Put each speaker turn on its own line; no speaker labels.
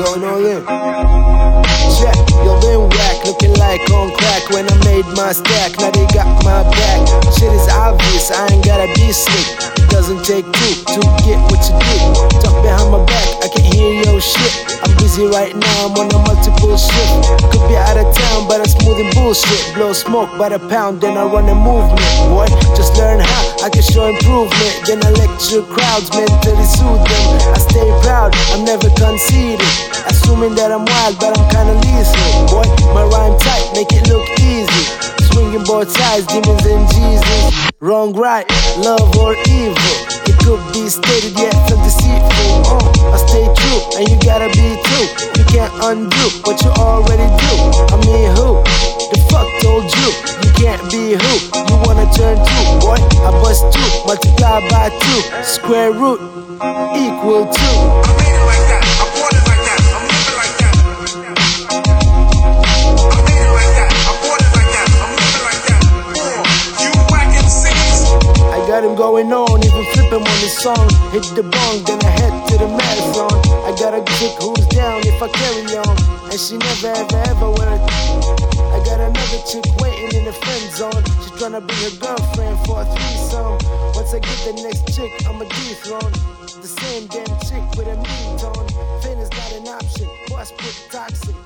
Going all in. Check, yo, been whack, looking like on crack when I made my stack. Now they got my back. Shit is obvious, I ain't gotta be slick. Doesn't take two to get what you get. Talk behind my back, I can't hear your shit. I'm busy right now, I'm on a multiple shift. Could be out of town, but I'm smoothing bullshit. Blow smoke by the pound, then I run a movement. Boy, just learn how I can show improvement. Then I lecture crowds, mentally soothe them. I stay proud, I'm never conceited. Assuming that I'm wild, but I'm kinda lethal. Boy, my rhyme tight, make it look easy. Swinging both sides, demons and Jesus. Wrong, right, love or evil. It could be stated yet so deceitful. Uh, I stay true, and you gotta be too. You can't undo what you already do. You
whack MCs.
I got him going on, even flipping on the song. Hit the bong, then I head to the marathon. She never ever ever wear it. I got another chick waiting in the friend zone. She tryna bring her girlfriend for a threesome. Once I get the next chick, I'ma dethrone the same damn chick with a mean tone. Fame is not an option. Boss put toxic,